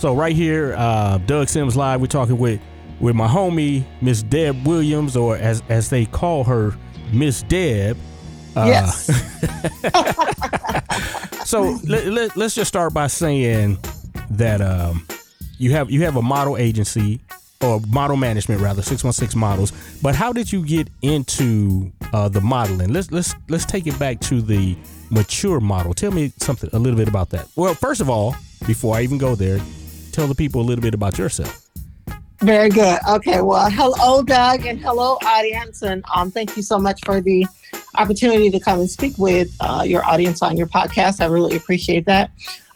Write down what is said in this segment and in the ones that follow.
So right here, uh, Doug Sims live. We're talking with with my homie Miss Deb Williams, or as as they call her, Miss Deb. Uh, yes. so let, let, let's just start by saying that um, you have you have a model agency or model management rather 616 models but how did you get into uh, the modeling let's let's let's take it back to the mature model tell me something a little bit about that well first of all before i even go there tell the people a little bit about yourself very good okay well hello doug and hello audience and um, thank you so much for the opportunity to come and speak with uh, your audience on your podcast. I really appreciate that.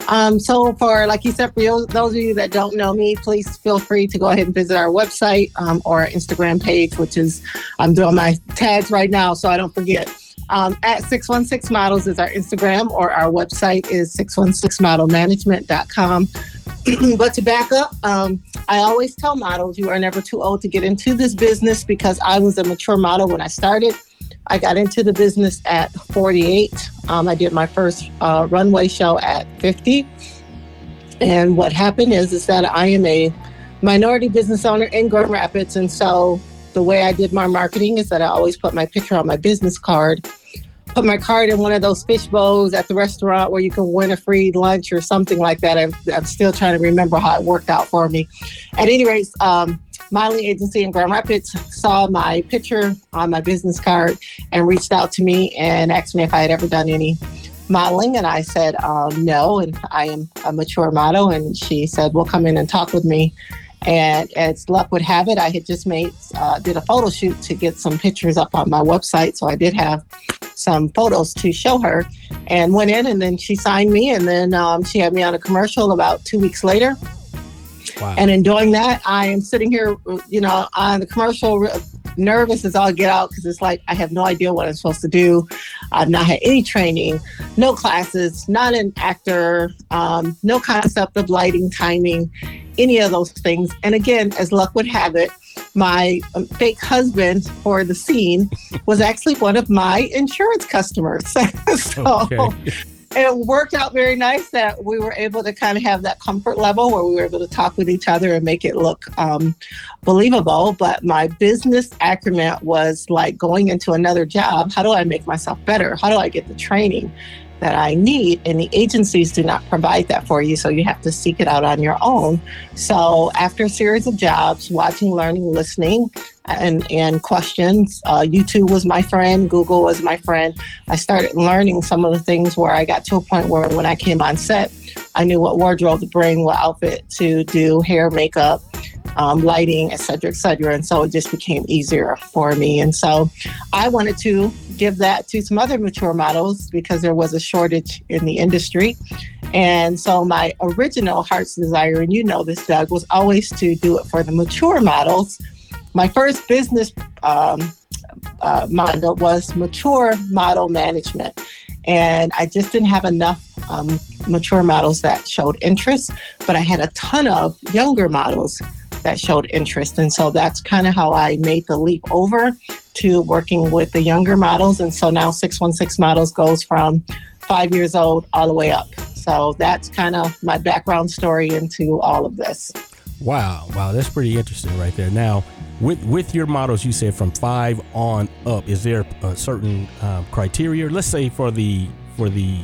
Um, so, for like you said, for those of you that don't know me, please feel free to go ahead and visit our website um, or our Instagram page, which is I'm doing my tags right now, so I don't forget. Um, at 616 Models is our Instagram, or our website is 616modelmanagement.com. but to back up, um, I always tell models you are never too old to get into this business because I was a mature model when I started. I got into the business at 48. Um, I did my first uh, runway show at 50. And what happened is, is that I am a minority business owner in Grand Rapids. And so the way I did my marketing is that I always put my picture on my business card, put my card in one of those fish bowls at the restaurant where you can win a free lunch or something like that. I'm, I'm still trying to remember how it worked out for me. At any rate, um, modeling agency in Grand Rapids saw my picture on my business card and reached out to me and asked me if I had ever done any modeling. And I said, um, no, and I am a mature model. And she said, well, come in and talk with me. And as luck would have it, I had just made, uh, did a photo shoot to get some pictures up on my website. So I did have some photos to show her and went in and then she signed me. And then um, she had me on a commercial about two weeks later. Wow. And in doing that, I am sitting here, you know, on the commercial, nervous as all get out because it's like I have no idea what I'm supposed to do. I've not had any training, no classes, not an actor, um, no concept of lighting, timing, any of those things. And again, as luck would have it, my um, fake husband for the scene was actually one of my insurance customers. so okay it worked out very nice that we were able to kind of have that comfort level where we were able to talk with each other and make it look um, believable. But my business acumen was like going into another job. How do I make myself better? How do I get the training? That I need, and the agencies do not provide that for you. So you have to seek it out on your own. So after a series of jobs, watching, learning, listening, and and questions, uh, YouTube was my friend, Google was my friend. I started learning some of the things where I got to a point where when I came on set, I knew what wardrobe to bring, what outfit to do, hair, makeup, um, lighting, et cetera, et cetera. And so it just became easier for me. And so I wanted to give that to some other mature models because there was a shortage in the industry. And so my original heart's desire, and you know this, Doug, was always to do it for the mature models. My first business um, uh, model was mature model management. And I just didn't have enough um, mature models that showed interest, but I had a ton of younger models that showed interest. And so that's kind of how I made the leap over to working with the younger models. And so now 616 models goes from five years old all the way up. So that's kind of my background story into all of this. Wow, wow, that's pretty interesting right there. Now, with with your models, you said from five on up. Is there a certain um, criteria? Let's say for the for the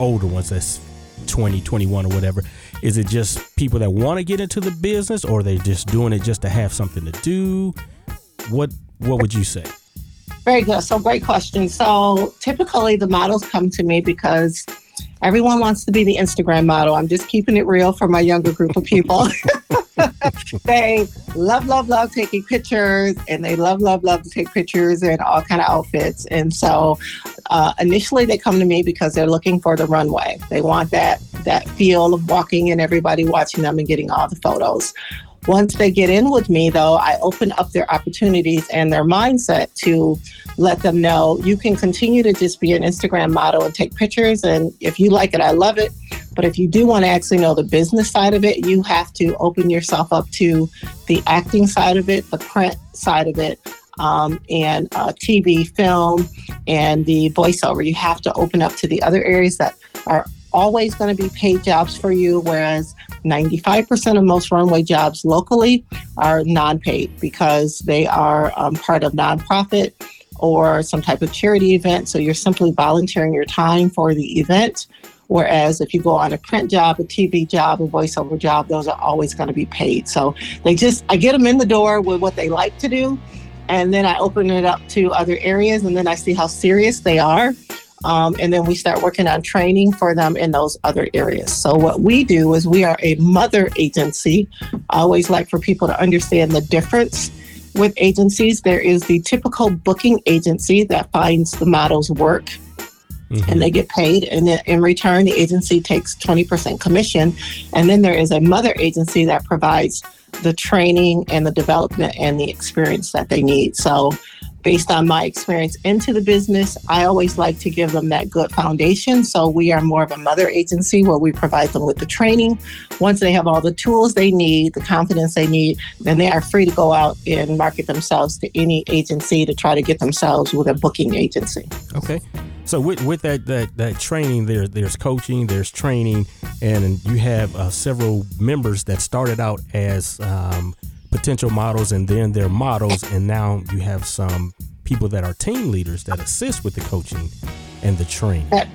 older ones, that's 20, 21 or whatever. Is it just people that want to get into the business, or are they just doing it just to have something to do? What What would you say? Very good. So great question. So typically the models come to me because everyone wants to be the Instagram model. I'm just keeping it real for my younger group of people. they love, love, love taking pictures and they love, love, love to take pictures in all kind of outfits. And so uh, initially they come to me because they're looking for the runway. They want that that feel of walking and everybody watching them and getting all the photos. Once they get in with me, though, I open up their opportunities and their mindset to let them know you can continue to just be an Instagram model and take pictures. And if you like it, I love it. But if you do want to actually know the business side of it, you have to open yourself up to the acting side of it, the print side of it, um, and uh, TV, film, and the voiceover. You have to open up to the other areas that are always going to be paid jobs for you, whereas 95% of most runway jobs locally are non paid because they are um, part of nonprofit or some type of charity event. So you're simply volunteering your time for the event. Whereas if you go on a print job, a TV job, a voiceover job, those are always going to be paid. So they just, I get them in the door with what they like to do. And then I open it up to other areas and then I see how serious they are. Um, and then we start working on training for them in those other areas. So, what we do is we are a mother agency. I always like for people to understand the difference with agencies. There is the typical booking agency that finds the models work Mm-hmm. and they get paid. And in return, the agency takes 20% commission. And then there is a mother agency that provides the training and the development and the experience that they need. So based on my experience into the business, I always like to give them that good foundation. So we are more of a mother agency where we provide them with the training. Once they have all the tools they need, the confidence they need, then they are free to go out and market themselves to any agency to try to get themselves with a booking agency. Okay. So with, with that, that that training, there there's coaching, there's training, and you have uh, several members that started out as um, potential models and then they're models and now you have some people that are team leaders that assist with the coaching and the training. That,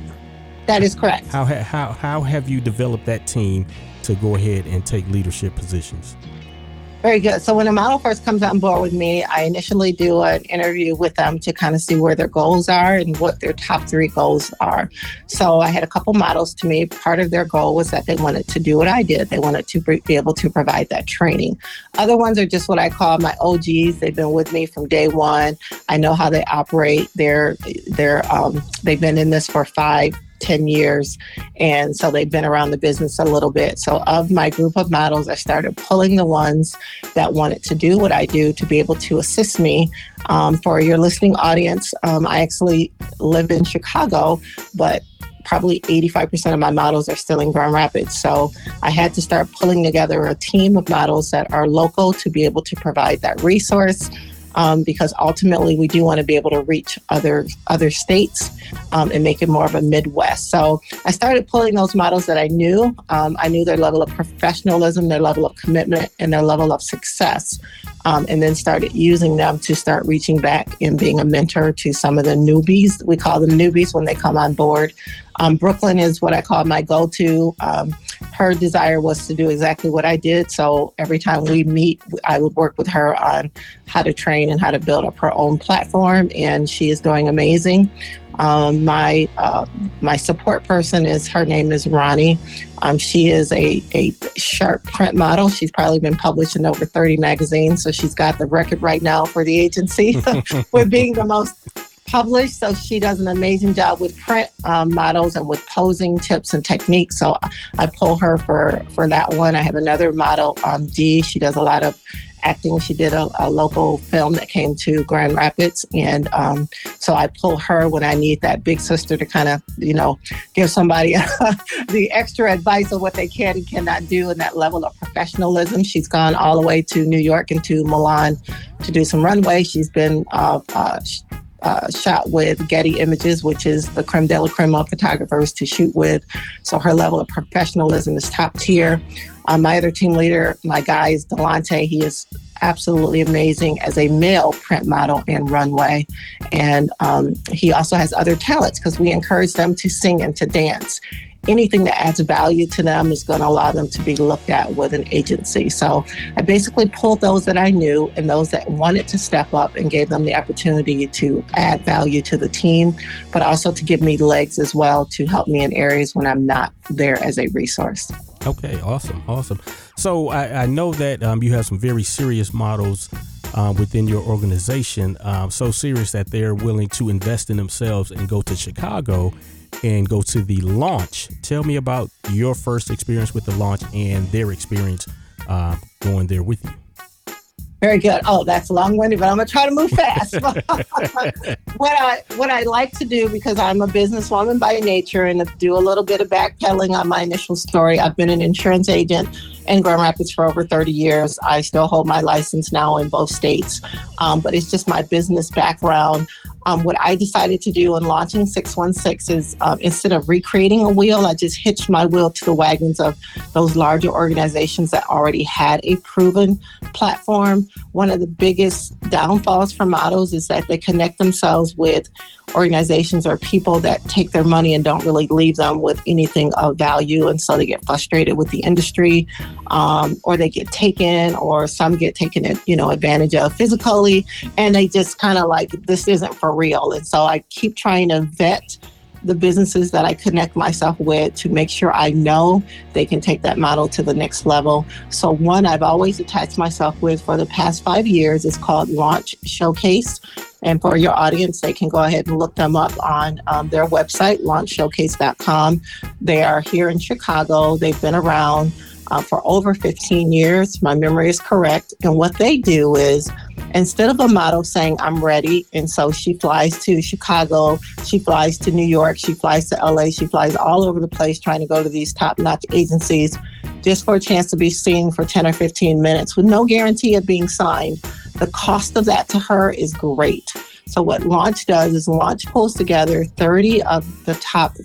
that is correct. How, how, how have you developed that team to go ahead and take leadership positions very good. So when a model first comes on board with me, I initially do an interview with them to kind of see where their goals are and what their top three goals are. So I had a couple models to me. Part of their goal was that they wanted to do what I did. They wanted to be able to provide that training. Other ones are just what I call my OGs. They've been with me from day one. I know how they operate. They're they're um, they've been in this for five 10 years. And so they've been around the business a little bit. So, of my group of models, I started pulling the ones that wanted to do what I do to be able to assist me. Um, for your listening audience, um, I actually live in Chicago, but probably 85% of my models are still in Grand Rapids. So I had to start pulling together a team of models that are local to be able to provide that resource um, because ultimately we do want to be able to reach other other states um, and make it more of a Midwest. So I started pulling those models that I knew. Um, I knew their level of professionalism, their level of commitment, and their level of success. Um, and then started using them to start reaching back and being a mentor to some of the newbies. We call them newbies when they come on board. Um, Brooklyn is what I call my go to. Um, her desire was to do exactly what I did. So every time we meet, I would work with her on how to train and how to build up her own platform. And she is doing amazing. Um, my uh, my support person is her name is Ronnie. Um, she is a, a sharp print model. She's probably been published in over 30 magazines, so she's got the record right now for the agency with being the most published. So she does an amazing job with print um, models and with posing tips and techniques. So I pull her for for that one. I have another model, um, Dee. She does a lot of acting. She did a, a local film that came to Grand Rapids, and um, so I pull her when I need that big sister to kind of, you know, give somebody the extra advice of what they can and cannot do, and that level of professionalism. She's gone all the way to New York and to Milan to do some runway. She's been uh, uh, uh, shot with Getty Images, which is the creme de la creme of photographers to shoot with. So her level of professionalism is top tier. Um, my other team leader, my guy is Delante. He is absolutely amazing as a male print model and runway. And um, he also has other talents because we encourage them to sing and to dance anything that adds value to them is going to allow them to be looked at with an agency. So I basically pulled those that I knew and those that wanted to step up and gave them the opportunity to add value to the team, but also to give me legs as well to help me in areas when I'm not there as a resource. Okay, awesome, awesome. So I, I know that um, you have some very serious models uh, within your organization, um, so serious that they're willing to invest in themselves and go to Chicago and go to the launch. Tell me about your first experience with the launch and their experience uh, going there with you. Very good. Oh, that's long-winded, but I'm gonna try to move fast. what I what I like to do because I'm a businesswoman by nature and do a little bit of backpedaling on my initial story. I've been an insurance agent in Grand Rapids for over 30 years. I still hold my license now in both states, um, but it's just my business background Um, what I decided to do in launching 616 is um, instead of recreating a wheel, I just hitched my wheel to the wagons of those larger organizations that already had a proven platform. One of the biggest downfalls for models is that they connect themselves with organizations or people that take their money and don't really leave them with anything of value. And so they get frustrated with the industry um, or they get taken or some get taken, you know, advantage of physically. And they just kind of like, this isn't for real. And so I keep trying to vet the businesses that I connect myself with to make sure I know they can take that model to the next level. So, one I've always attached myself with for the past five years is called Launch Showcase. And for your audience, they can go ahead and look them up on um, their website, launchshowcase.com. They are here in Chicago. They've been around uh, for over 15 years. My memory is correct. And what they do is instead of a model saying, I'm ready, and so she flies to Chicago, she flies to New York, she flies to LA, she flies all over the place trying to go to these top notch agencies just for a chance to be seen for 10 or 15 minutes with no guarantee of being signed. The cost of that to her is great. So, what Launch does is Launch pulls together 30 of the top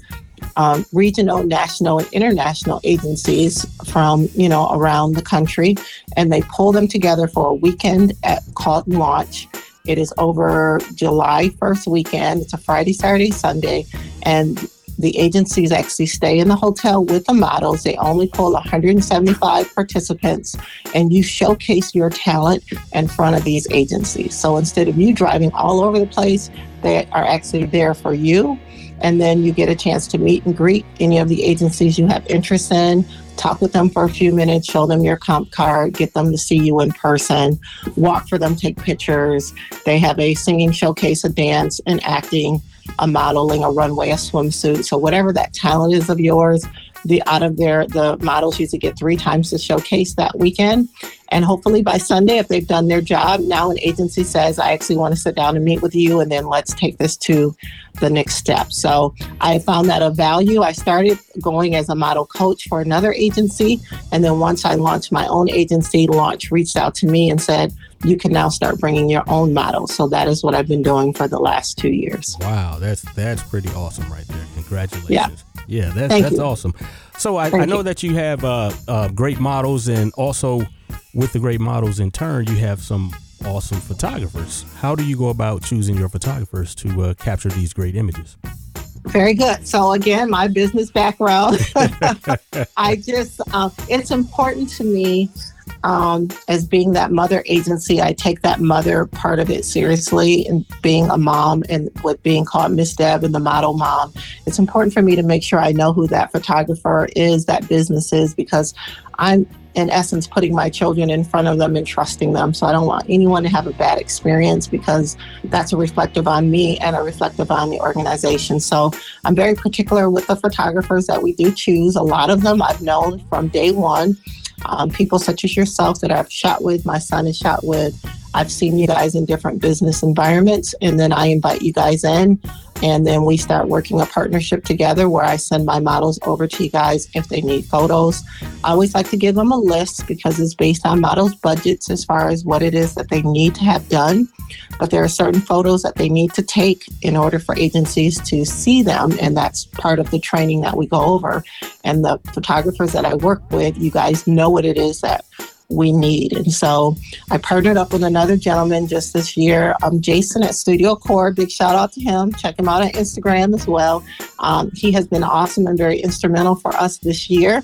um, regional, national, and international agencies from you know around the country, and they pull them together for a weekend at called Launch. It is over July 1st weekend. It's a Friday, Saturday, Sunday, and the agencies actually stay in the hotel with the models. They only pull 175 participants, and you showcase your talent in front of these agencies. So instead of you driving all over the place, they are actually there for you and then you get a chance to meet and greet any of the agencies you have interest in, talk with them for a few minutes, show them your comp card, get them to see you in person, walk for them, take pictures. They have a singing showcase, a dance, and acting, a modeling, a runway, a swimsuit. So, whatever that talent is of yours, the out of their the models usually get three times the showcase that weekend. And hopefully by sunday if they've done their job now an agency says i actually want to sit down and meet with you and then let's take this to the next step. So i found that of value. I started going as a model coach for another agency and then once i launched my own agency launch reached out to me and said you can now start bringing your own models. So that is what i've been doing for the last two years. Wow that's that's pretty awesome right there. Congratulations. Yeah. Yeah, that's that's you. awesome. So I, I know you. that you have uh, uh, great models, and also with the great models in turn, you have some awesome photographers. How do you go about choosing your photographers to uh, capture these great images? Very good. So again, my business background, I just uh, it's important to me um, as being that mother agency, I take that mother part of it seriously and being a mom and with being called Miss Deb and the model mom. It's important for me to make sure I know who that photographer is, that business is, because I'm in essence putting my children in front of them and trusting them. So I don't want anyone to have a bad experience because that's a reflective on me and a reflective on the organization. So I'm very particular with the photographers that we do choose. A lot of them I've known from day one um, people such as yourself that I've shot with, my son has shot with. I've seen you guys in different business environments, and then I invite you guys in, and then we start working a partnership together where I send my models over to you guys if they need photos. I always like to give them a list because it's based on models' budgets as far as what it is that they need to have done. But there are certain photos that they need to take in order for agencies to see them, and that's part of the training that we go over. And the photographers that I work with, you guys know what it is that we need. And so I partnered up with another gentleman just this year, um, Jason at Studio Core. Big shout out to him. Check him out on Instagram as well. Um, he has been awesome and very instrumental for us this year.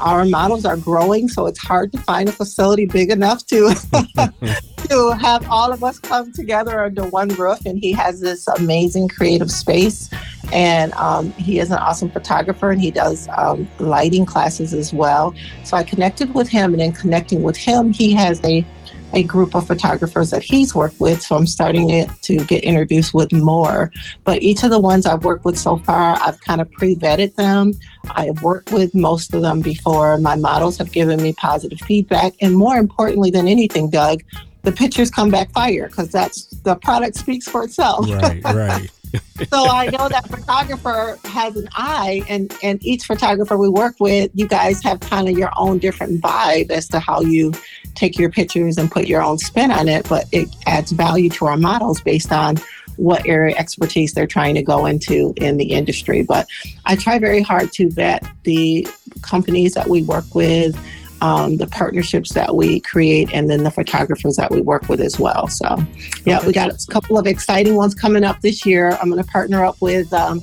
Our models are growing, so it's hard to find a facility big enough to to have all of us come together under one roof. And he has this amazing creative space and um, he is an awesome photographer and he does um, lighting classes as well. So I connected with him, and in connecting with him, he has a a group of photographers that he's worked with. So I'm starting to, to get introduced with more. But each of the ones I've worked with so far, I've kind of pre vetted them. I've worked with most of them before. My models have given me positive feedback. And more importantly than anything, Doug, the pictures come back fire because that's the product speaks for itself. Right, right. so I know that photographer has an eye, and and each photographer we work with, you guys have kind of your own different vibe as to how you take your pictures and put your own spin on it. But it adds value to our models based on what area expertise they're trying to go into in the industry. But I try very hard to vet the companies that we work with, um, the partnerships that we create, and then the photographers that we work with as well. So, yeah, we got a couple of exciting ones coming up this year. I'm going to partner up with. Um,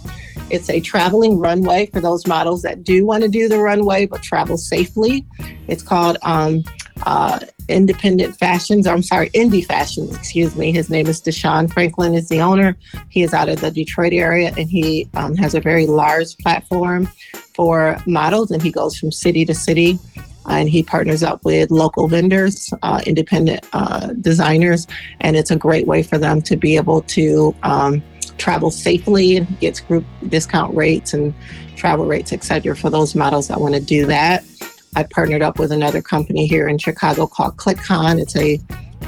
it's a traveling runway for those models that do want to do the runway but travel safely. It's called um, uh, Independent Fashions. or I'm sorry, Indie Fashions. Excuse me. His name is Deshaun Franklin. Is the owner. He is out of the Detroit area, and he um, has a very large platform for models, and he goes from city to city. And he partners up with local vendors, uh, independent uh, designers, and it's a great way for them to be able to um, travel safely and gets group discount rates and travel rates, etc. for those models that want to do that. I partnered up with another company here in Chicago called ClickCon. It's a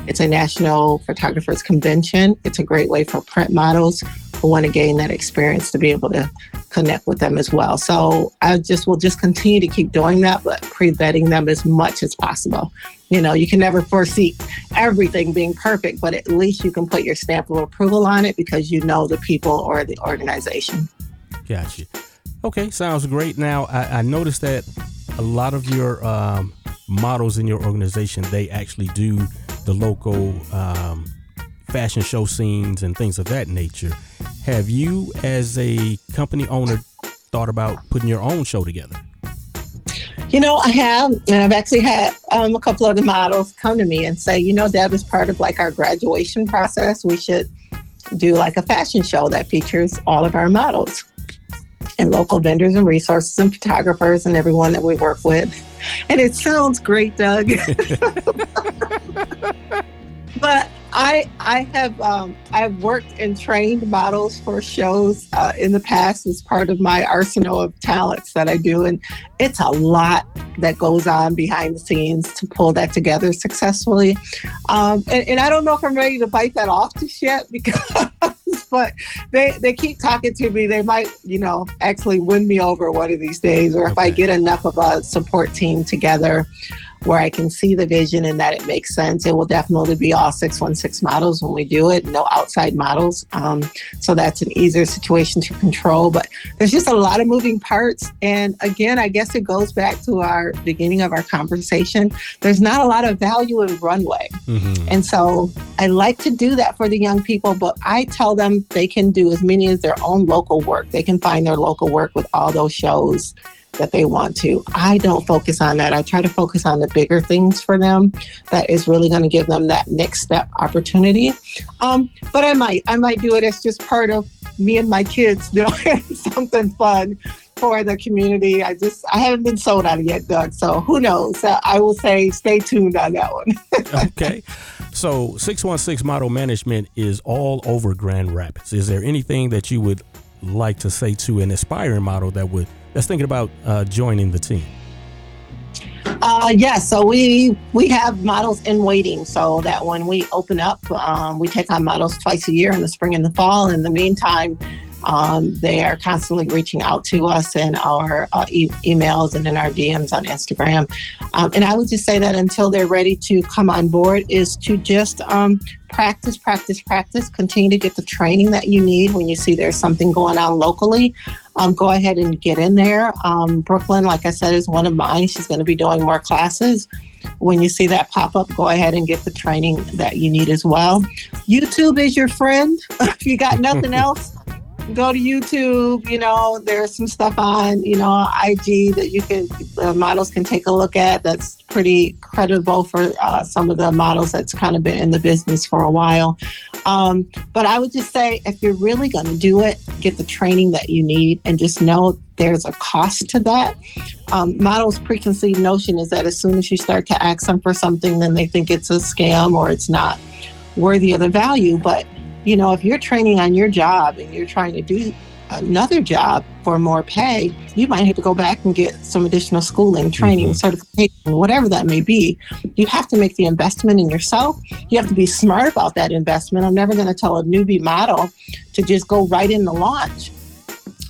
it's a national photographers convention. It's a great way for print models want to gain that experience to be able to connect with them as well. So I just will just continue to keep doing that, but pre-vetting them as much as possible. You know, you can never foresee everything being perfect, but at least you can put your stamp of approval on it because you know the people or the organization. Gotcha. Okay, sounds great. Now I, I noticed that a lot of your um, models in your organization they actually do the local um, fashion show scenes and things of that nature. Have you, as a company owner, thought about putting your own show together? You know, I have, and I've actually had um, a couple of the models come to me and say, you know, Deb, as part of like our graduation process, we should do like a fashion show that features all of our models and local vendors and resources and photographers and everyone that we work with. And it sounds great, Doug. but I I have um, I've worked and trained models for shows uh, in the past as part of my arsenal of talents that I do, and it's a lot that goes on behind the scenes to pull that together successfully. Um, and, and, I don't know if I'm ready to bite that off just yet because, but they they keep talking to me. They might you know actually win me over one of these days, or if okay. I get enough of a support team together where I can see the vision and that it makes sense. It will definitely be all 616 models when we do it, no outside models. Um, so that's an easier situation to control. But there's just a lot of moving parts. And again, I guess it goes back to our beginning of our conversation. There's not a lot of value in runway. Mm-hmm. And so I like to do that for the young people, but I tell them they can do as many as their own local work. They can find their local work with all those shows that they want to. I don't focus on that. I try to focus on the bigger things for them that is really going to give them that next step opportunity. Um, but I might, I might do it as just part of me and my kids doing something fun for the community. I just, I haven't been sold on it yet, Doug. So who knows? I will say stay tuned on that one. okay. So 616 Model Management is all over Grand Rapids. Is there anything that you would like to say to an aspiring model that would that's thinking about uh, joining the team? Uh, yes, yeah, so we we have models in waiting, so that when we open up, um, we take on models twice a year in the spring and the fall. In the meantime, um, they are constantly reaching out to us in our uh, e- emails and in our DMs on Instagram. Um, and I would just say that until they're ready to come on board, is to just um, practice, practice, practice. Continue to get the training that you need when you see there's something going on locally. Um, go ahead and get in there. Um, Brooklyn, like I said, is one of mine. She's going to be doing more classes. When you see that pop up, go ahead and get the training that you need as well. YouTube is your friend. if you got nothing else, go to YouTube. You know, there's some stuff on, you know, IG that you can, the models can take a look at. That's pretty credible for uh, some of the models that's kind of been in the business for a while. Um, but I would just say if you're really going to do it, get the training that you need and just know there's a cost to that. Um, models' preconceived notion is that as soon as you start to ask them for something, then they think it's a scam or it's not worthy of the value. But you know, if you're training on your job and you're trying to do another job for more pay, you might have to go back and get some additional schooling, training, mm-hmm. certification, whatever that may be. You have to make the investment in yourself. You have to be smart about that investment. I'm never going to tell a newbie model to just go right in the launch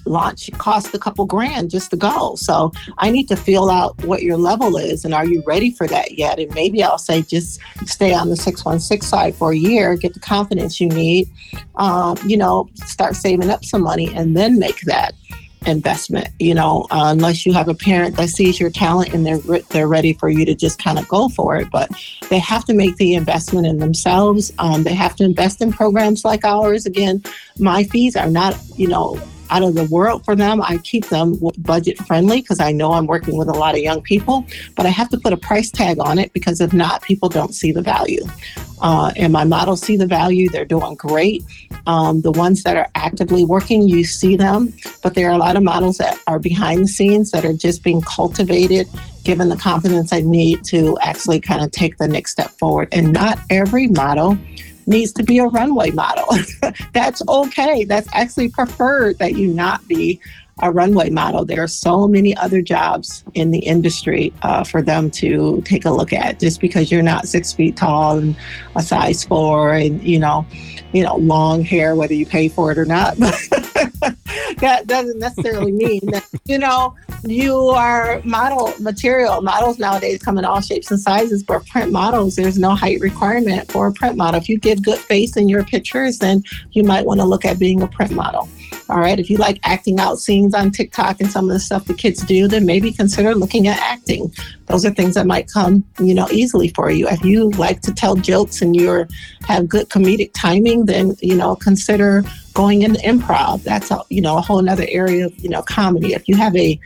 launch cost a couple grand just to go. So I need to feel out what your level is and are you ready for that yet? And maybe I'll say just stay on the 616 side for a year, get the confidence you need, um, you know, start saving up some money and then make that investment you know uh, unless you have a parent that sees your talent and they're they're ready for you to just kind of go for it but they have to make the investment in themselves um, they have to invest in programs like ours again my fees are not you know out of the world for them. I keep them budget friendly because I know I'm working with a lot of young people, but I have to put a price tag on it because if not, people don't see the value. Uh, and my models see the value, they're doing great. Um, the ones that are actively working, you see them, but there are a lot of models that are behind the scenes that are just being cultivated, given the confidence I need to actually kind of take the next step forward. And not every model needs to be a runway model. That's okay. That's actually preferred that you not be a runway model. There are so many other jobs in the industry uh, for them to take a look at. Just because you're not six feet tall and a size four, and you know, you know, long hair, whether you pay for it or not. that doesn't necessarily mean that you know you are model material. Models nowadays come in all shapes and sizes, but print models, there's no height requirement for a print model. If you give good face in your pictures, then you might want to look at being a print model. All right. If you like acting out scenes on TikTok and some of the stuff the kids do, then maybe consider looking at acting. Those are things that might come, you know, easily for you. If you like to tell jokes and you have good comedic timing, then, you know, consider going into improv. That's a, you know, a whole other area of, you know, comedy. If you have a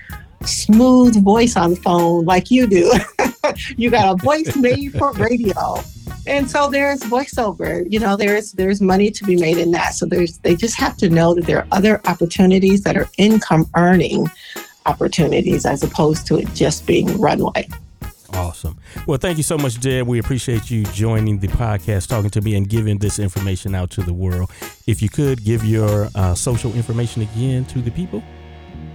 smooth voice on the phone like you do, you got a voice made for radio and so there's voiceover you know there's there's money to be made in that so there's they just have to know that there are other opportunities that are income earning opportunities as opposed to it just being runway Awesome. Well, thank you so much, Deb. We appreciate you joining the podcast, talking to me, and giving this information out to the world. If you could give your uh, social information again to the people.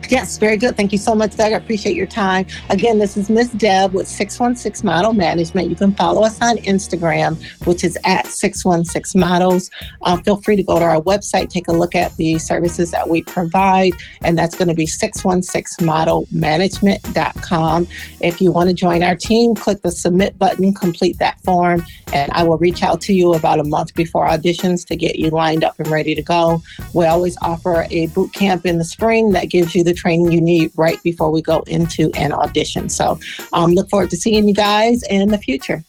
Yes, very good. Thank you so much, Doug. I appreciate your time. Again, this is Miss Deb with 616 Model Management. You can follow us on Instagram, which is at 616 Models. Uh, feel free to go to our website, take a look at the services that we provide, and that's going to be 616modelmanagement.com. If you want to join our team, click the submit button, complete that form, and I will reach out to you about a month before auditions to get you lined up and ready to go. We always offer a boot camp in the spring that gives you the training you need right before we go into an audition. So um, look forward to seeing you guys in the future.